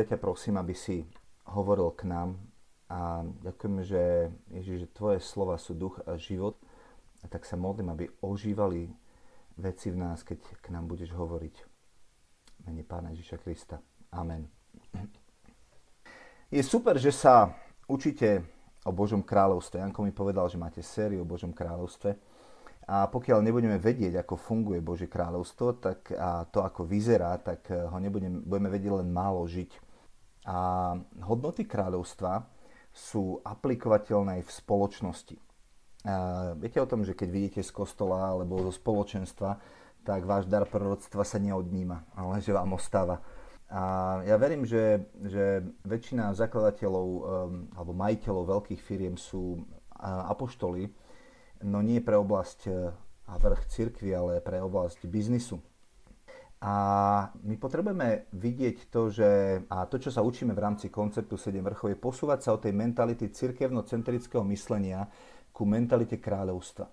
Ťa prosím, aby si hovoril k nám a ďakujeme, že Ježiš, že tvoje slova sú duch a život a tak sa modlím, aby ožívali veci v nás, keď k nám budeš hovoriť. Mene Pána Ježiša Krista. Amen. Je super, že sa učíte o Božom kráľovstve. Janko mi povedal, že máte sériu o Božom kráľovstve. A pokiaľ nebudeme vedieť, ako funguje Božie kráľovstvo, tak a to, ako vyzerá, tak ho nebudeme, budeme vedieť len málo žiť. A hodnoty kráľovstva sú aplikovateľné aj v spoločnosti. A viete o tom, že keď vidíte z kostola alebo zo spoločenstva, tak váš dar proroctva sa neodníma, ale že vám ostáva. A ja verím, že, že väčšina zakladateľov um, alebo majiteľov veľkých firiem sú apoštoli, no nie pre oblasť e, a vrch cirkvi, ale pre oblasť biznisu. A my potrebujeme vidieť to, že a to, čo sa učíme v rámci konceptu 7 vrchov, je posúvať sa od tej mentality cirkevno-centrického myslenia ku mentalite kráľovstva.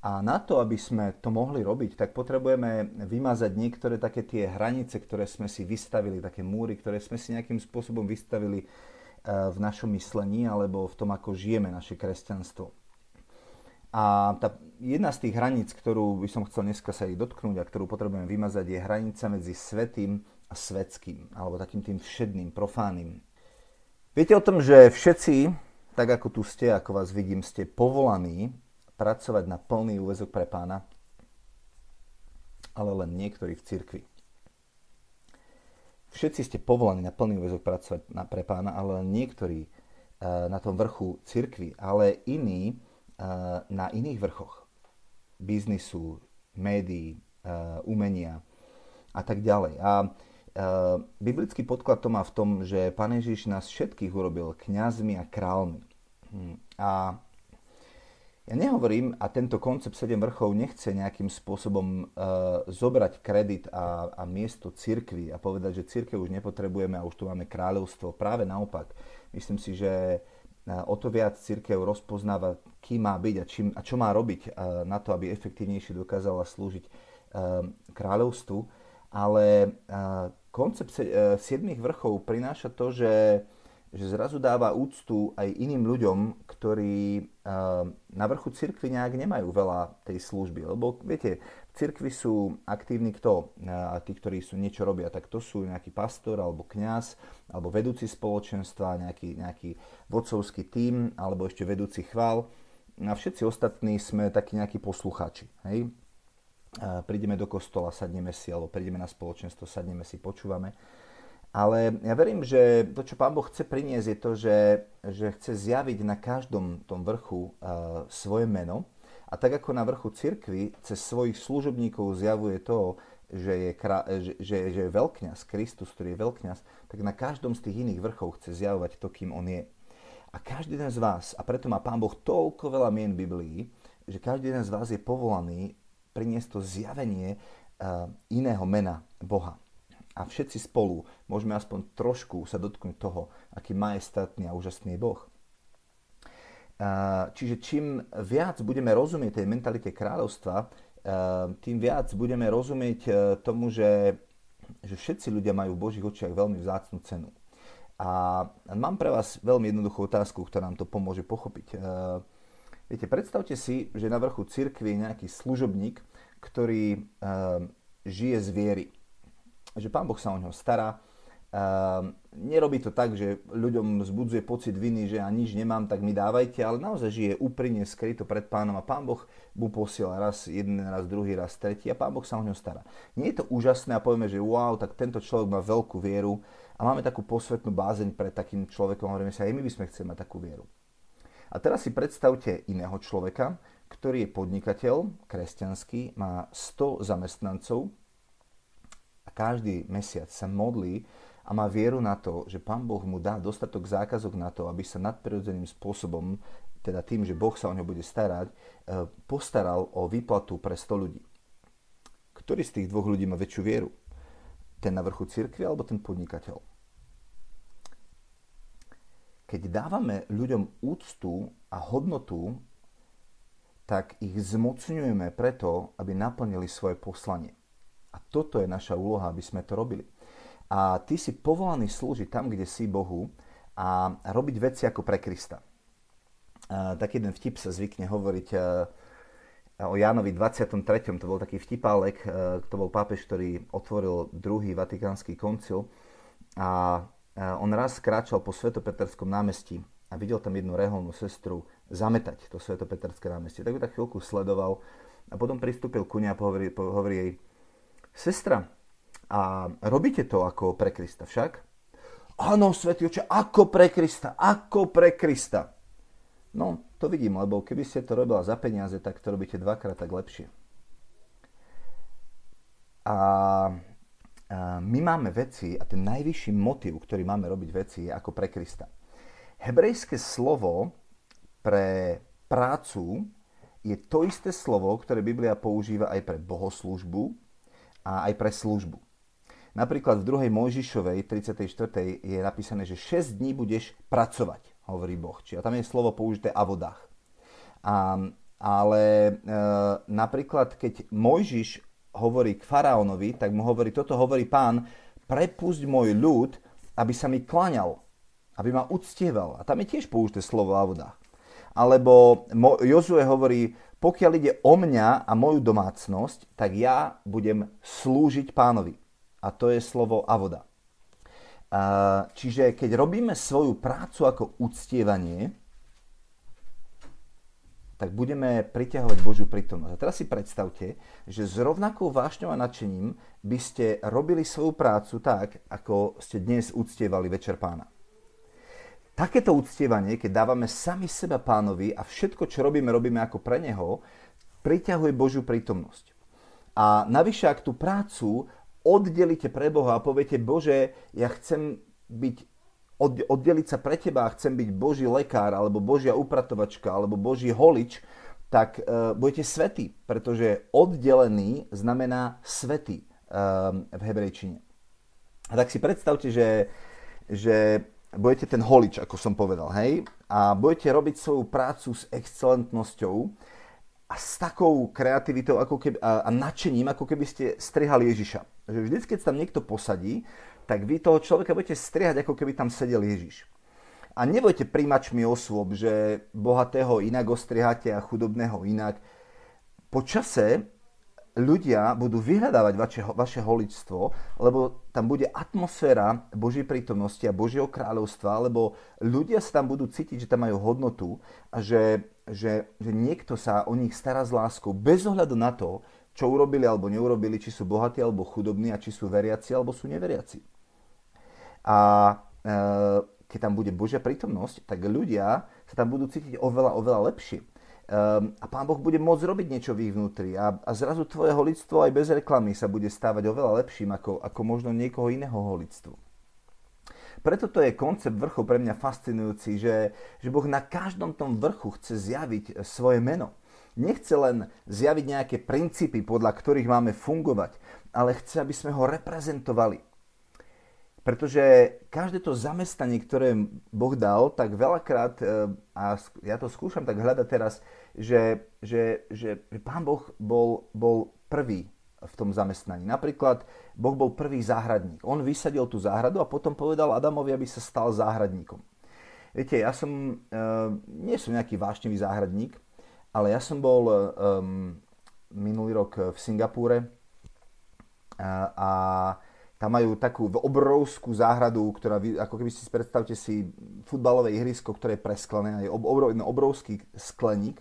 A na to, aby sme to mohli robiť, tak potrebujeme vymazať niektoré také tie hranice, ktoré sme si vystavili, také múry, ktoré sme si nejakým spôsobom vystavili e, v našom myslení alebo v tom, ako žijeme naše kresťanstvo. A tá, jedna z tých hraníc, ktorú by som chcel dneska sa ich dotknúť a ktorú potrebujeme vymazať, je hranica medzi svetým a svetským, alebo takým tým všedným, profánnym. Viete o tom, že všetci, tak ako tu ste, ako vás vidím, ste povolaní pracovať na plný úvezok pre pána, ale len niektorí v cirkvi. Všetci ste povolaní na plný úvezok pracovať na, pre pána, ale len niektorí uh, na tom vrchu cirkvi, ale iní na iných vrchoch biznisu, médií, umenia a tak ďalej. A biblický podklad to má v tom, že Pán Ježiš nás všetkých urobil kňazmi a kráľmi. Hm. A ja nehovorím, a tento koncept 7 vrchov nechce nejakým spôsobom uh, zobrať kredit a, a miesto cirkvi a povedať, že cirkev už nepotrebujeme a už tu máme kráľovstvo. Práve naopak. Myslím si, že o to viac církev rozpoznáva, kým má byť a, čím, a čo má robiť na to, aby efektívnejšie dokázala slúžiť kráľovstvu. Ale koncept e, siedmých vrchov prináša to, že, že zrazu dáva úctu aj iným ľuďom, ktorí na vrchu cirkvi nejak nemajú veľa tej služby. Lebo viete, v cirkvi sú aktívni kto? A tí, ktorí sú niečo robia, tak to sú nejaký pastor alebo kňaz, alebo vedúci spoločenstva, nejaký, nejaký vodcovský tím, alebo ešte vedúci chval. A všetci ostatní sme takí nejakí poslucháči. Hej? A prídeme do kostola, sadneme si, alebo prídeme na spoločenstvo, sadneme si, počúvame. Ale ja verím, že to, čo Pán Boh chce priniesť, je to, že, že chce zjaviť na každom tom vrchu uh, svoje meno, a tak ako na vrchu cirkvi cez svojich služobníkov zjavuje to, že je, že, že, že je veľkňaz, Kristus, ktorý je veľkňaz, tak na každom z tých iných vrchov chce zjavovať to, kým on je. A každý jeden z vás, a preto má Pán Boh toľko veľa mien Biblii, že každý jeden z vás je povolaný priniesť to zjavenie uh, iného mena Boha. A všetci spolu môžeme aspoň trošku sa dotknúť toho, aký majestátny a úžasný je Boh. Čiže čím viac budeme rozumieť tej mentalite kráľovstva, tým viac budeme rozumieť e, tomu, že, že všetci ľudia majú v Božích očiach veľmi vzácnú cenu. A mám pre vás veľmi jednoduchú otázku, ktorá nám to pomôže pochopiť. E, viete, predstavte si, že na vrchu cirkvi je nejaký služobník, ktorý e, žije z viery. Že Pán Boh sa o neho stará, Uh, nerobí to tak, že ľuďom zbudzuje pocit viny, že ja nič nemám, tak mi dávajte, ale naozaj žije úprimne skryto pred pánom a pán Boh mu posiela raz jeden, raz druhý, raz tretí a pán Boh sa o ňo stará. Nie je to úžasné a povieme, že wow, tak tento človek má veľkú vieru a máme takú posvetnú bázeň pred takým človekom a hovoríme si, aj my by sme chceli mať takú vieru. A teraz si predstavte iného človeka, ktorý je podnikateľ, kresťanský, má 100 zamestnancov a každý mesiac sa modlí a má vieru na to, že Pán Boh mu dá dostatok zákazok na to, aby sa nadprirodzeným spôsobom, teda tým, že Boh sa o ňo bude starať, e, postaral o výplatu pre 100 ľudí. Ktorý z tých dvoch ľudí má väčšiu vieru? Ten na vrchu cirkvi alebo ten podnikateľ? Keď dávame ľuďom úctu a hodnotu, tak ich zmocňujeme preto, aby naplnili svoje poslanie. Toto je naša úloha, aby sme to robili. A ty si povolaný slúžiť tam, kde si Bohu a robiť veci ako pre Krista. Tak jeden vtip sa zvykne hovoriť o Jánovi 23. To bol taký vtipálek, to bol pápež, ktorý otvoril druhý vatikánsky koncil a on raz kráčal po Svetopeterskom námestí a videl tam jednu reholnú sestru zametať to Svetopeterské námestie. Tak ju tak chvíľku sledoval a potom pristúpil ku nej a hovorí jej, sestra, a robíte to ako pre Krista však? Áno, svätý oče, ako pre Krista, ako pre Krista. No, to vidím, lebo keby ste to robila za peniaze, tak to robíte dvakrát tak lepšie. A, a my máme veci a ten najvyšší motiv, ktorý máme robiť veci, je ako pre Krista. Hebrejské slovo pre prácu je to isté slovo, ktoré Biblia používa aj pre bohoslužbu a aj pre službu. Napríklad v 2. Mojžišovej 34. je napísané, že 6 dní budeš pracovať, hovorí Boh. Čiže tam je slovo použité a vodách. A, ale e, napríklad, keď Mojžiš hovorí k faraónovi, tak mu hovorí, toto hovorí pán, prepusť môj ľud, aby sa mi klaňal, aby ma uctieval. A tam je tiež použité slovo a vodách. Alebo Jozue hovorí, pokiaľ ide o mňa a moju domácnosť, tak ja budem slúžiť pánovi a to je slovo avoda. Čiže keď robíme svoju prácu ako uctievanie, tak budeme priťahovať Božiu prítomnosť. A teraz si predstavte, že s rovnakou vášňou a nadšením by ste robili svoju prácu tak, ako ste dnes uctievali Večer pána. Takéto uctievanie, keď dávame sami seba pánovi a všetko, čo robíme, robíme ako pre neho, priťahuje Božiu prítomnosť. A navyše, ak tú prácu oddelíte pre Boha a poviete, Bože, ja chcem byť, oddeliť sa pre Teba a chcem byť Boží lekár, alebo Božia upratovačka, alebo Boží holič, tak uh, budete svetí, pretože oddelený znamená svetý uh, v hebrejčine. A tak si predstavte, že, že budete ten holič, ako som povedal, hej, a budete robiť svoju prácu s excelentnosťou a s takou kreativitou ako keby, a, a nadšením, ako keby ste strihali Ježiša. Že vždy, keď tam niekto posadí, tak vy toho človeka budete strihať, ako keby tam sedel Ježiš. A nebudete príjmačmi osôb, že bohatého inak ostrihate a chudobného inak. Po čase ľudia budú vyhľadávať vaše, vaše holičstvo, lebo tam bude atmosféra Božej prítomnosti a Božieho kráľovstva, lebo ľudia sa tam budú cítiť, že tam majú hodnotu a že, že, že niekto sa o nich stará s láskou bez ohľadu na to, čo urobili alebo neurobili, či sú bohatí alebo chudobní a či sú veriaci alebo sú neveriaci. A e, keď tam bude Božia prítomnosť, tak ľudia sa tam budú cítiť oveľa, oveľa lepšie. Um, a Pán Boh bude môcť robiť niečo v ich vnútri a, a zrazu tvoje holictvo aj bez reklamy sa bude stávať oveľa lepším ako, ako možno niekoho iného holictvo. Preto to je koncept vrchu pre mňa fascinujúci, že, že Boh na každom tom vrchu chce zjaviť svoje meno. Nechce len zjaviť nejaké princípy, podľa ktorých máme fungovať, ale chce, aby sme ho reprezentovali. Pretože každé to zamestnanie, ktoré Boh dal, tak veľakrát, e, a ja to skúšam tak hľadať teraz, že, že, že, že Pán Boh bol, bol prvý v tom zamestnaní. Napríklad Boh bol prvý záhradník. On vysadil tú záhradu a potom povedal Adamovi, aby sa stal záhradníkom. Viete, ja som, e, nie som nejaký vášnivý záhradník, ale ja som bol um, minulý rok v Singapúre a, a tam majú takú obrovskú záhradu, ktorá, ako keby si predstavte si futbalové ihrisko, ktoré je presklené, je obrov, obrovský skleník.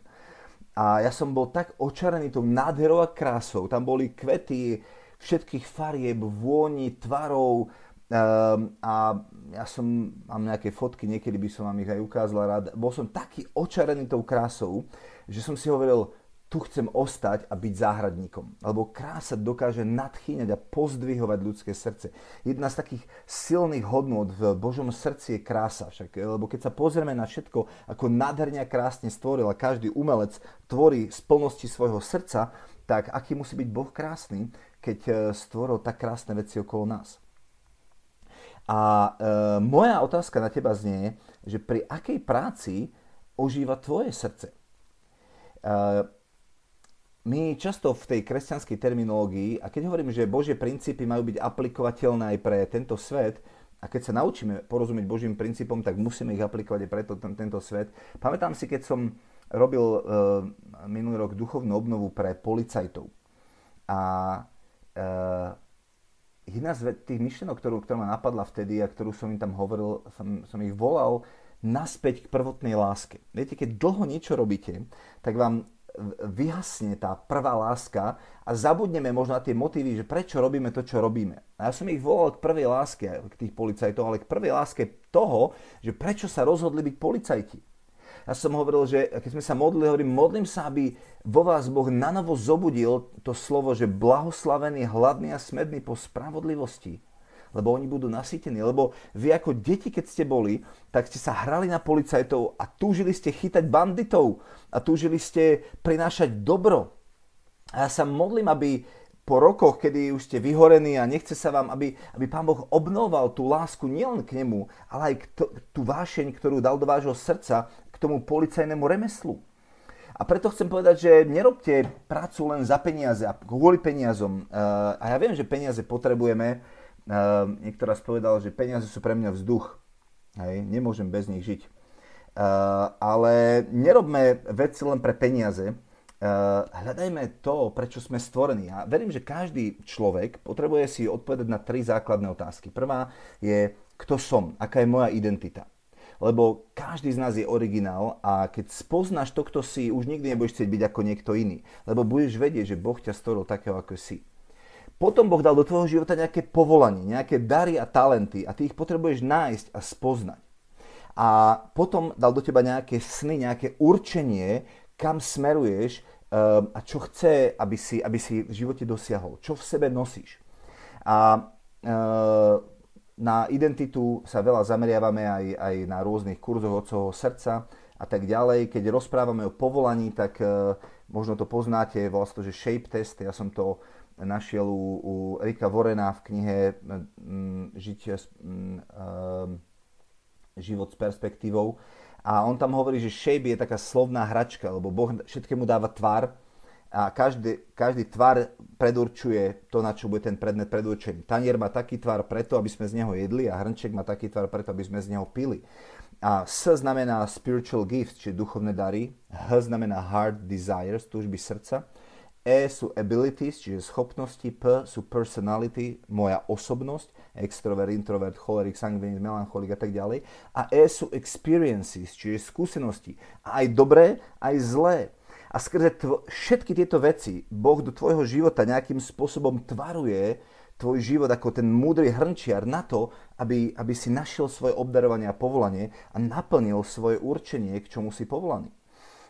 A ja som bol tak očarený tou nádherou a krásou. Tam boli kvety všetkých farieb, vôni, tvarov. Um, a ja som, mám nejaké fotky, niekedy by som vám ich aj ukázal rád. Bol som taký očarený tou krásou, že som si hovoril, tu chcem ostať a byť záhradníkom. Lebo krása dokáže nadchýňať a pozdvihovať ľudské srdce. Jedna z takých silných hodnôt v Božom srdci je krása. Však, lebo keď sa pozrieme na všetko, ako nádherne krásne stvoril a každý umelec tvorí z plnosti svojho srdca, tak aký musí byť Boh krásny, keď e, stvoril tak krásne veci okolo nás. A e, moja otázka na teba znie, že pri akej práci ožíva tvoje srdce? E, my často v tej kresťanskej terminológii, a keď hovorím, že Božie princípy majú byť aplikovateľné aj pre tento svet, a keď sa naučíme porozumieť Božím princípom, tak musíme ich aplikovať aj pre to, ten, tento svet. Pamätám si, keď som robil uh, minulý rok duchovnú obnovu pre policajtov. A uh, jedna z tých myšlenok, ktorú, ktorá ma napadla vtedy a ktorú som im tam hovoril, som, som ich volal naspäť k prvotnej láske. Viete, keď dlho niečo robíte, tak vám vyhasne tá prvá láska a zabudneme možno na tie motívy, že prečo robíme to, čo robíme. A ja som ich volal k prvej láske, k tých policajtov, ale k prvej láske toho, že prečo sa rozhodli byť policajti. Ja som hovoril, že keď sme sa modlili, hovorím, modlím sa, aby vo vás Boh nanovo zobudil to slovo, že blahoslavený, hladný a smedný po spravodlivosti lebo oni budú nasýtení. Lebo vy ako deti, keď ste boli, tak ste sa hrali na policajtov a túžili ste chytať banditov a túžili ste prinášať dobro. A ja sa modlím, aby po rokoch, kedy už ste vyhorení a nechce sa vám, aby, aby Pán Boh obnoval tú lásku nielen k nemu, ale aj k to, tú vášeň, ktorú dal do vášho srdca k tomu policajnému remeslu. A preto chcem povedať, že nerobte prácu len za peniaze a kvôli peniazom. A ja viem, že peniaze potrebujeme, Uh, niekto raz povedal, že peniaze sú pre mňa vzduch. Hej, nemôžem bez nich žiť. Uh, ale nerobme veci len pre peniaze. Uh, hľadajme to, prečo sme stvorení. A verím, že každý človek potrebuje si odpovedať na tri základné otázky. Prvá je, kto som, aká je moja identita. Lebo každý z nás je originál a keď spoznáš to, kto si, už nikdy nebudeš chcieť byť ako niekto iný. Lebo budeš vedieť, že Boh ťa stvoril takého, ako si. Potom Boh dal do tvojho života nejaké povolanie, nejaké dary a talenty a ty ich potrebuješ nájsť a spoznať. A potom dal do teba nejaké sny, nejaké určenie, kam smeruješ uh, a čo chce, aby si, aby si v živote dosiahol, čo v sebe nosíš. A uh, na identitu sa veľa zameriavame aj, aj na rôznych kurzoch od srdca a tak ďalej. Keď rozprávame o povolaní, tak uh, možno to poznáte, volá to, že shape test, ja som to našiel u, u Rika Vorena v knihe mm, Žiť, mm, ehm, Život s perspektívou. A on tam hovorí, že shape je taká slovná hračka, lebo Boh všetkému dáva tvar a každý, každý tvar predurčuje to, na čo bude ten predmet predurčený. Tanier má taký tvar preto, aby sme z neho jedli a hrnček má taký tvar preto, aby sme z neho pili. A S znamená spiritual gifts, čiže duchovné dary. H znamená heart desires, túžby srdca. E sú abilities, čiže schopnosti, P sú personality, moja osobnosť, extrovert, introvert, cholerik, sangvinik, melancholik a tak ďalej. A E sú experiences, čiže skúsenosti. A aj dobré, aj zlé. A skrze tvo- všetky tieto veci Boh do tvojho života nejakým spôsobom tvaruje tvoj život ako ten múdry hrnčiar na to, aby, aby si našiel svoje obdarovanie a povolanie a naplnil svoje určenie, k čomu si povolaný.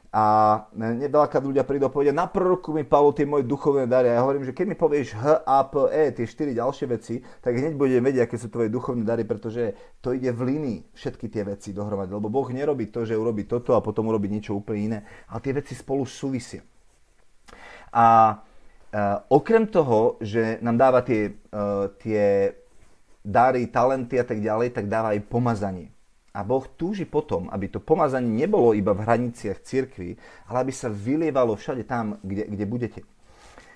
A veľakrát ľudia prídu a povedia, na proroku mi Pavol tie moje duchovné dary. A ja hovorím, že keď mi povieš H, A, P, E, tie štyri ďalšie veci, tak hneď budem vedieť, aké sú tvoje duchovné dary, pretože to ide v línii všetky tie veci dohromady. Lebo Boh nerobí to, že urobí toto a potom urobí niečo úplne iné, ale tie veci spolu súvisia. A uh, okrem toho, že nám dáva tie, uh, tie dary, talenty a tak ďalej, tak dáva aj pomazanie. A Boh túži potom, aby to pomazanie nebolo iba v hraniciach cirkvi, ale aby sa vylievalo všade tam, kde, kde budete.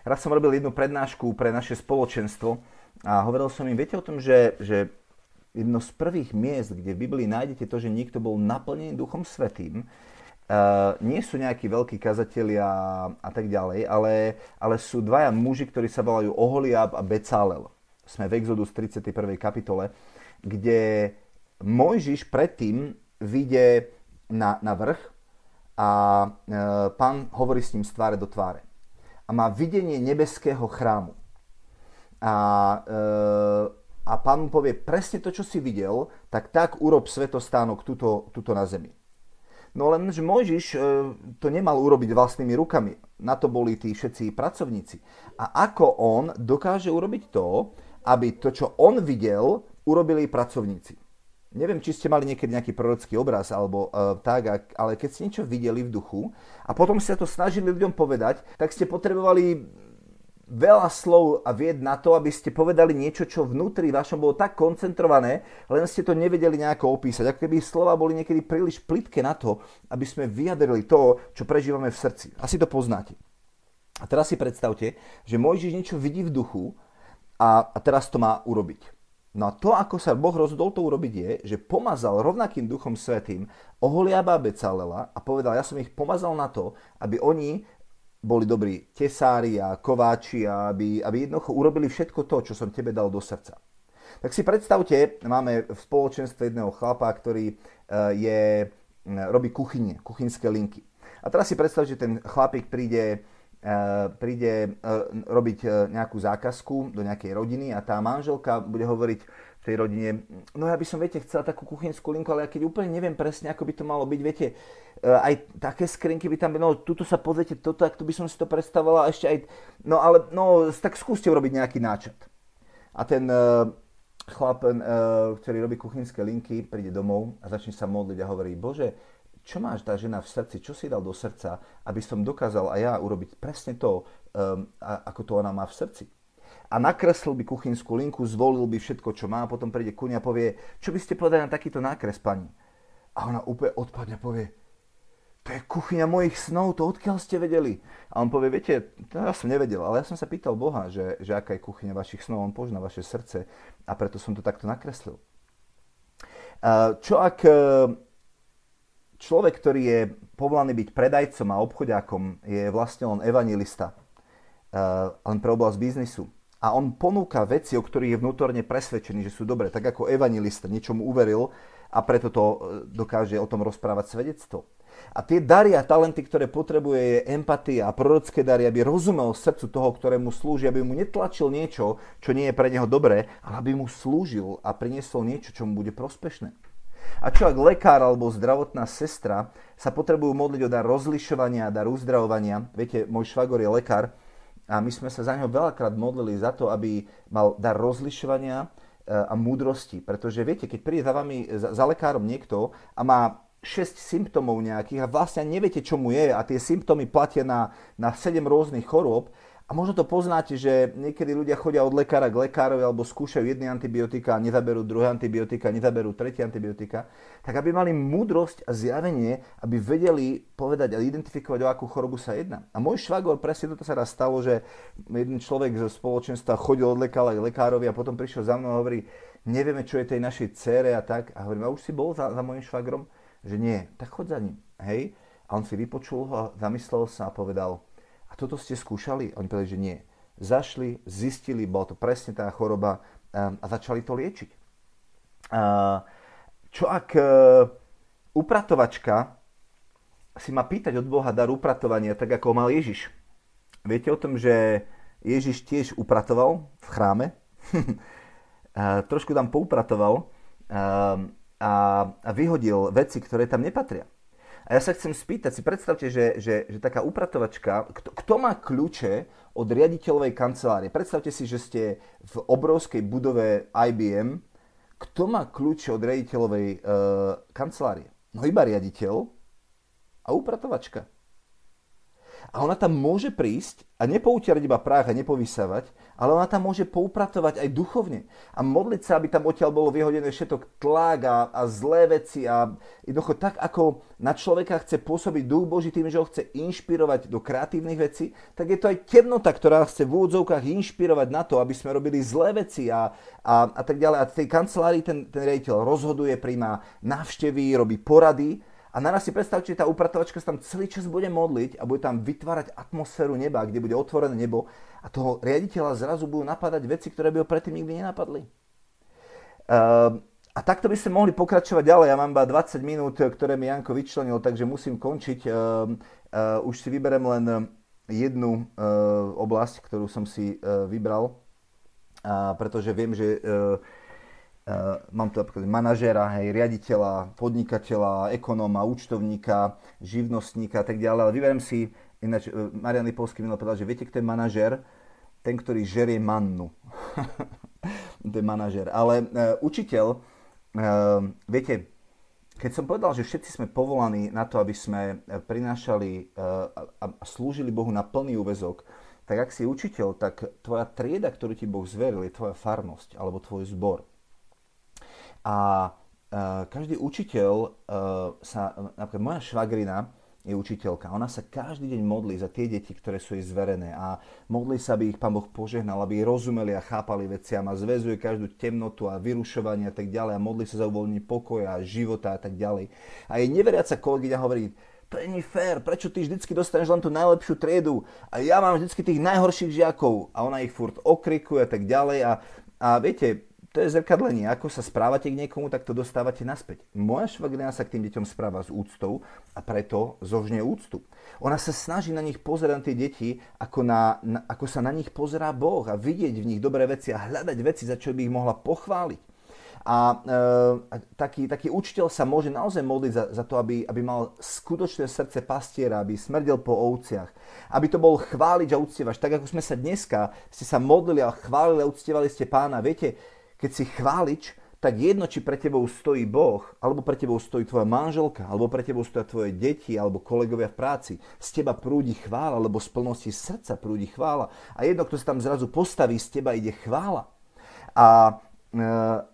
Raz som robil jednu prednášku pre naše spoločenstvo a hovoril som im, viete o tom, že, že jedno z prvých miest, kde v Biblii nájdete to, že niekto bol naplnený Duchom Svetým, Uh, nie sú nejakí veľkí kazatelia a tak ďalej, ale, ale sú dvaja muži, ktorí sa volajú Oholiab a Becalel. Sme v Exodus 31. kapitole, kde Mojžiš predtým vyjde na, na vrch a e, pán hovorí s ním z tváre do tváre. A má videnie nebeského chrámu. A, e, a pán mu povie, presne to, čo si videl, tak tak urob svetostánok tuto, tuto na zemi. No len, že Mojžiš e, to nemal urobiť vlastnými rukami. Na to boli tí všetci pracovníci. A ako on dokáže urobiť to, aby to, čo on videl, urobili pracovníci neviem, či ste mali niekedy nejaký prorocký obraz alebo uh, tak, ale keď ste niečo videli v duchu a potom ste to snažili ľuďom povedať, tak ste potrebovali veľa slov a vied na to, aby ste povedali niečo, čo vnútri vašom bolo tak koncentrované, len ste to nevedeli nejako opísať. Ako keby slova boli niekedy príliš plitké na to, aby sme vyjadrili to, čo prežívame v srdci. Asi to poznáte. A teraz si predstavte, že Mojžiš niečo vidí v duchu a, a teraz to má urobiť. No a to, ako sa Boh rozhodol to urobiť, je, že pomazal rovnakým duchom svetým Oholiaba Becalela a povedal, ja som ich pomazal na to, aby oni boli dobrí tesári a kováči a aby, aby jednoducho urobili všetko to, čo som tebe dal do srdca. Tak si predstavte, máme v spoločenstve jedného chlapa, ktorý e, je, robí kuchyne, kuchynské linky. A teraz si predstavte, že ten chlapík príde príde eh, robiť eh, nejakú zákazku do nejakej rodiny a tá manželka bude hovoriť v tej rodine, no ja by som, viete, chcela takú kuchynskú linku, ale ja keď úplne neviem presne, ako by to malo byť, viete, aj také skrinky by tam no tuto sa pozrite, toto, ak to by som si to predstavovala, ešte aj, no ale, no, tak skúste urobiť nejaký náčrt. A ten chlap, ktorý robí kuchynské linky, príde domov a začne sa modliť a hovorí, Bože, čo máš tá žena v srdci, čo si dal do srdca, aby som dokázal aj ja urobiť presne to, um, ako to ona má v srdci. A nakreslil by kuchynskú linku, zvolil by všetko, čo má, a potom príde kuňa a povie, čo by ste povedali na takýto nákres, pani? A ona úplne odpadne povie, to je kuchyňa mojich snov, to odkiaľ ste vedeli? A on povie, viete, to ja som nevedel, ale ja som sa pýtal Boha, že, že aká je kuchyňa vašich snov, on pozná vaše srdce a preto som to takto nakreslil. Čo ak človek, ktorý je povolaný byť predajcom a obchodiakom, je vlastne len evangelista, uh, len pre oblasť biznisu. A on ponúka veci, o ktorých je vnútorne presvedčený, že sú dobré, tak ako evangelista niečomu uveril a preto to eh, dokáže o tom rozprávať svedectvo. A tie dary a talenty, ktoré potrebuje, je empatia a prorocké dary, aby rozumel srdcu toho, ktorému slúži, aby mu netlačil niečo, čo nie je pre neho dobré, ale aby mu slúžil a priniesol niečo, čo mu bude prospešné. A čo ak lekár alebo zdravotná sestra sa potrebujú modliť o dar rozlišovania dar uzdravovania, viete, môj švagor je lekár a my sme sa za neho veľakrát modlili za to, aby mal dar rozlišovania e, a múdrosti. Pretože viete, keď príde za vami, za, za lekárom niekto a má 6 symptómov nejakých a vlastne neviete, čo mu je a tie symptómy platia na, na 7 rôznych chorôb, a možno to poznáte, že niekedy ľudia chodia od lekára k lekárovi alebo skúšajú jedny antibiotika a nezaberú druhé antibiotika, nezaberú tretie antibiotika, tak aby mali múdrosť a zjavenie, aby vedeli povedať a identifikovať, o akú chorobu sa jedná. A môj švagor, presne toto sa raz stalo, že jeden človek zo spoločenstva chodil od lekára k lekárovi a potom prišiel za mnou a hovorí, nevieme, čo je tej našej cére a tak. A hovorím, a už si bol za, za môjim švagrom? Že nie, tak chod za ním. Hej? A on si vypočul ho, zamyslel sa a povedal, a toto ste skúšali? Oni povedali, že nie. Zašli, zistili, bola to presne tá choroba um, a začali to liečiť. Čo ak uh, upratovačka si má pýtať od Boha dar upratovania, tak ako mal Ježiš? Viete o tom, že Ježiš tiež upratoval v chráme? trošku tam poupratoval uh, a, a vyhodil veci, ktoré tam nepatria. A ja sa chcem spýtať, si predstavte, že, že, že taká upratovačka, kto, kto má kľúče od riaditeľovej kancelárie? Predstavte si, že ste v obrovskej budove IBM. Kto má kľúče od riaditeľovej uh, kancelárie? No iba riaditeľ a upratovačka. A ona tam môže prísť a nepoutierať iba práh a nepovysávať, ale ona tam môže poupratovať aj duchovne a modliť sa, aby tam odtiaľ bolo vyhodené všetok tlak a, a zlé veci a jednoducho tak, ako na človeka chce pôsobiť duch Boží tým, že ho chce inšpirovať do kreatívnych vecí, tak je to aj temnota, ktorá chce v úvodzovkách inšpirovať na to, aby sme robili zlé veci a, a, a tak ďalej. A v tej kancelárii ten, ten rejiteľ rozhoduje, príjma návštevy, robí porady a naraz si predstavte, že tá upratovačka sa tam celý čas bude modliť a bude tam vytvárať atmosféru neba, kde bude otvorené nebo a toho riaditeľa zrazu budú napadať veci, ktoré by ho predtým nikdy nenapadli. Uh, a takto by sme mohli pokračovať ďalej. Ja mám iba 20 minút, ktoré mi Janko vyčlenil, takže musím končiť. Uh, uh, už si vyberem len jednu uh, oblasť, ktorú som si uh, vybral, pretože viem, že uh, mám tu napríklad manažéra, hej, riaditeľa, podnikateľa, ekonóma, účtovníka, živnostníka a tak ďalej, ale vyberiem si, ináč uh, Marian Lipolský minul povedal, že viete, kto je manažér? Ten, ktorý žerie mannu. to je manažér. Ale uh, učiteľ, uh, viete, keď som povedal, že všetci sme povolaní na to, aby sme prinášali uh, a slúžili Bohu na plný úvezok, tak ak si učiteľ, tak tvoja trieda, ktorú ti Boh zveril, je tvoja farnosť alebo tvoj zbor. A uh, každý učiteľ uh, sa, napríklad moja švagrina je učiteľka. Ona sa každý deň modlí za tie deti, ktoré sú jej zverené a modlí sa, aby ich Pán Boh požehnal, aby rozumeli a chápali veciam a zväzuje každú temnotu a vyrušovanie a tak ďalej a modlí sa za uvoľnenie pokoja a života a tak ďalej. A jej neveriaca kolegyňa hovorí, to je fér, prečo ty vždycky dostaneš len tú najlepšiu triedu a ja mám vždycky tých najhorších žiakov a ona ich furt okrikuje a tak ďalej a, a viete, to je zrkadlenie. Ako sa správate k niekomu, tak to dostávate naspäť. Moja švagrina sa k tým deťom správa s úctou a preto zožne úctu. Ona sa snaží na nich pozerať na tie deti, ako, na, na, ako sa na nich pozerá Boh a vidieť v nich dobré veci a hľadať veci, za čo by ich mohla pochváliť. A e, taký, taký učiteľ sa môže naozaj modliť za, za to, aby, aby mal skutočné srdce pastiera, aby smrdel po ovciach, aby to bol chváliť a uctievač. Tak ako sme sa dneska, ste sa modlili a chválili a uctievali ste pána. Viete, keď si chválič, tak jedno, či pre tebou stojí Boh, alebo pre tebou stojí tvoja manželka, alebo pre tebou stojí tvoje deti, alebo kolegovia v práci, z teba prúdi chvála, lebo z plnosti srdca prúdi chvála. A jedno, kto sa tam zrazu postaví, z teba ide chvála. A, e,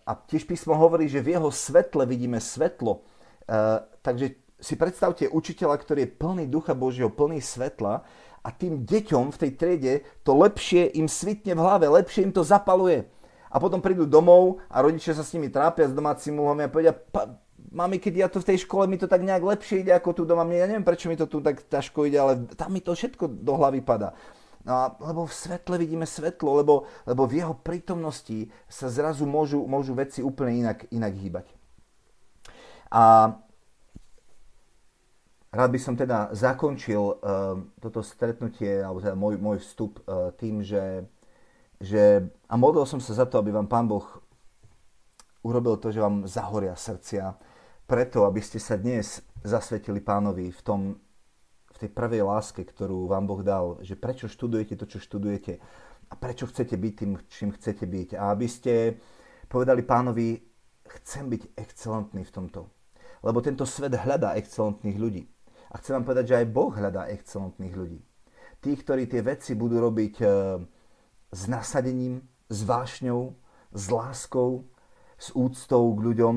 a tiež písmo hovorí, že v jeho svetle vidíme svetlo. E, takže si predstavte učiteľa, ktorý je plný ducha Božieho, plný svetla a tým deťom v tej triede to lepšie im svitne v hlave, lepšie im to zapaluje a potom prídu domov a rodičia sa s nimi trápia s domácimi úlohami a povedia, mami, keď ja to v tej škole, mi to tak nejak lepšie ide ako tu doma. Mne, ja neviem, prečo mi to tu tak ťažko ide, ale tam mi to všetko do hlavy padá. No a, lebo v svetle vidíme svetlo, lebo, lebo v jeho prítomnosti sa zrazu môžu, môžu veci úplne inak, inak hýbať. A rád by som teda zakončil uh, toto stretnutie, alebo teda môj, môj vstup uh, tým, že že, a modlil som sa za to, aby vám Pán Boh urobil to, že vám zahoria srdcia, preto, aby ste sa dnes zasvetili Pánovi v, tom, v tej prvej láske, ktorú vám Boh dal, že prečo študujete to, čo študujete a prečo chcete byť tým, čím chcete byť. A aby ste povedali Pánovi, chcem byť excelentný v tomto. Lebo tento svet hľadá excelentných ľudí. A chcem vám povedať, že aj Boh hľadá excelentných ľudí. Tí, ktorí tie veci budú robiť eh, s nasadením, s vášňou, s láskou, s úctou k ľuďom.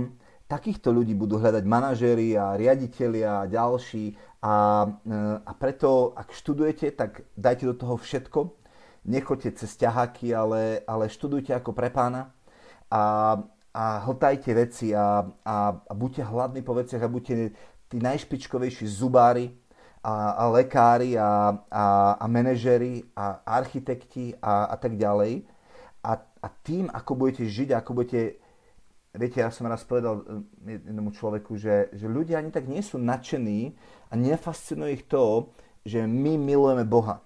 Takýchto ľudí budú hľadať manažéri a riaditeľia a ďalší. A, e, a preto, ak študujete, tak dajte do toho všetko. Nechoďte cez ťaháky, ale, ale študujte ako pre pána. A, a hltajte veci a, a, a buďte hladní po veciach a buďte tí najšpičkovejší zubári, a, a lekári a, a, a manažery a architekti a, a tak ďalej. A, a tým, ako budete žiť, ako budete... Viete, ja som raz povedal jednomu človeku, že, že ľudia ani tak nie sú nadšení a nefascinuje ich to, že my milujeme Boha.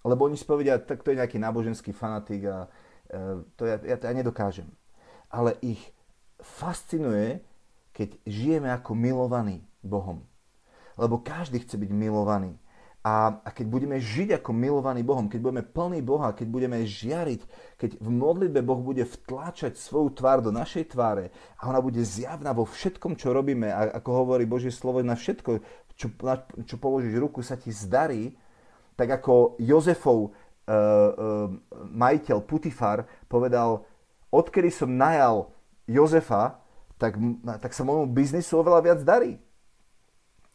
Lebo oni si povedia, tak to je nejaký náboženský fanatik a e, to ja, ja, ja nedokážem. Ale ich fascinuje, keď žijeme ako milovaní Bohom lebo každý chce byť milovaný. A, a keď budeme žiť ako milovaný Bohom, keď budeme plný Boha, keď budeme žiariť, keď v modlitbe Boh bude vtláčať svoju tvár do našej tváre a ona bude zjavná vo všetkom, čo robíme, a ako hovorí Božie slovo, na všetko, čo, na, čo položíš ruku, sa ti zdarí, tak ako Jozefov uh, uh, majiteľ Putifar povedal, odkedy som najal Jozefa, tak, tak sa môjmu biznisu oveľa viac darí.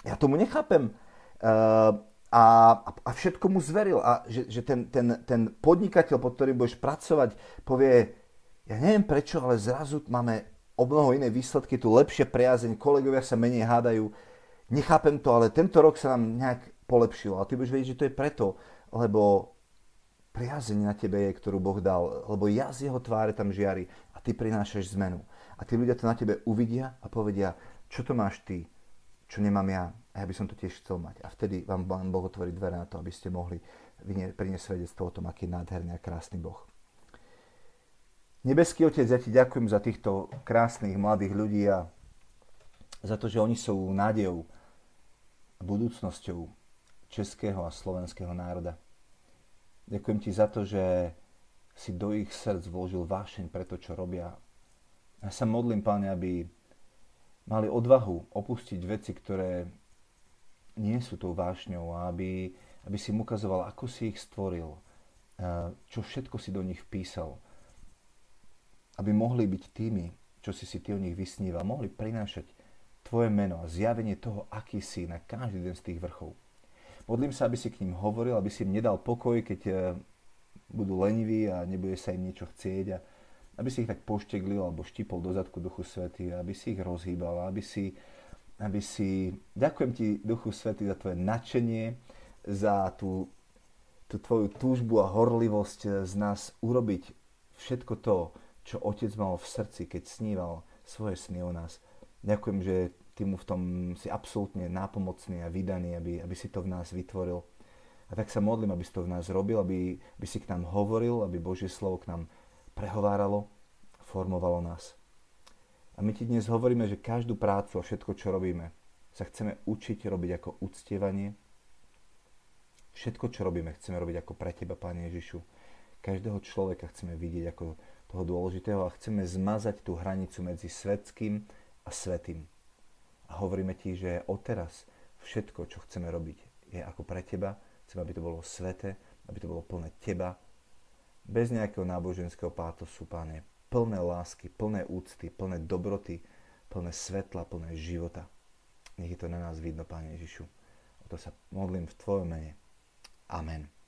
Ja tomu nechápem. Uh, a, a všetko mu zveril. A že, že ten, ten, ten podnikateľ, pod ktorým budeš pracovať, povie, ja neviem prečo, ale zrazu máme o mnoho iné výsledky, tu lepšie priazeň, kolegovia sa menej hádajú. Nechápem to, ale tento rok sa nám nejak polepšilo. A ty budeš vedieť, že to je preto, lebo priazeň na tebe je, ktorú Boh dal, lebo ja z jeho tváre tam žiari a ty prinášaš zmenu. A tí ľudia to na tebe uvidia a povedia, čo to máš ty, čo nemám ja. A ja by som to tiež chcel mať. A vtedy vám Pán Boh otvorí dvere na to, aby ste mohli priniesť svedectvo o tom, aký je nádherný a krásny Boh. Nebeský Otec, ja ti ďakujem za týchto krásnych mladých ľudí a za to, že oni sú nádejou a budúcnosťou českého a slovenského národa. Ďakujem ti za to, že si do ich srdc vložil vášeň pre to, čo robia. Ja sa modlím, Pane, aby mali odvahu opustiť veci, ktoré nie sú tou vášňou aby, aby si im ukazoval, ako si ich stvoril, čo všetko si do nich vpísal. Aby mohli byť tými, čo si si ty o nich vysníval, mohli prinášať Tvoje meno a zjavenie toho, aký si na každý jeden z tých vrchov. Modlím sa, aby si k ním hovoril, aby si im nedal pokoj, keď e, budú leniví a nebude sa im niečo chcieť a aby si ich tak pošteglil alebo štipol do zadku Duchu Svety, aby si ich rozhýbal, aby si, aby si... Ďakujem ti, Duchu Svety, za tvoje nadšenie, za tú, tú tvoju túžbu a horlivosť z nás urobiť všetko to, čo Otec mal v srdci, keď sníval svoje sny o nás. Ďakujem, že ty mu v tom si absolútne nápomocný a vydaný, aby, aby si to v nás vytvoril. A tak sa modlím, aby si to v nás robil, aby, aby si k nám hovoril, aby Božie slovo k nám prehováralo, formovalo nás. A my ti dnes hovoríme, že každú prácu a všetko, čo robíme, sa chceme učiť robiť ako uctievanie. Všetko, čo robíme, chceme robiť ako pre Teba, Pane Ježišu. Každého človeka chceme vidieť ako toho dôležitého a chceme zmazať tú hranicu medzi svetským a svetým. A hovoríme ti, že odteraz všetko, čo chceme robiť, je ako pre teba. Chceme, aby to bolo sveté, aby to bolo plné teba, bez nejakého náboženského pátosu, páne. Plné lásky, plné úcty, plné dobroty, plné svetla, plné života. Nech je to na nás vidno, Páne Ježišu. O to sa modlím v Tvojom mene. Amen.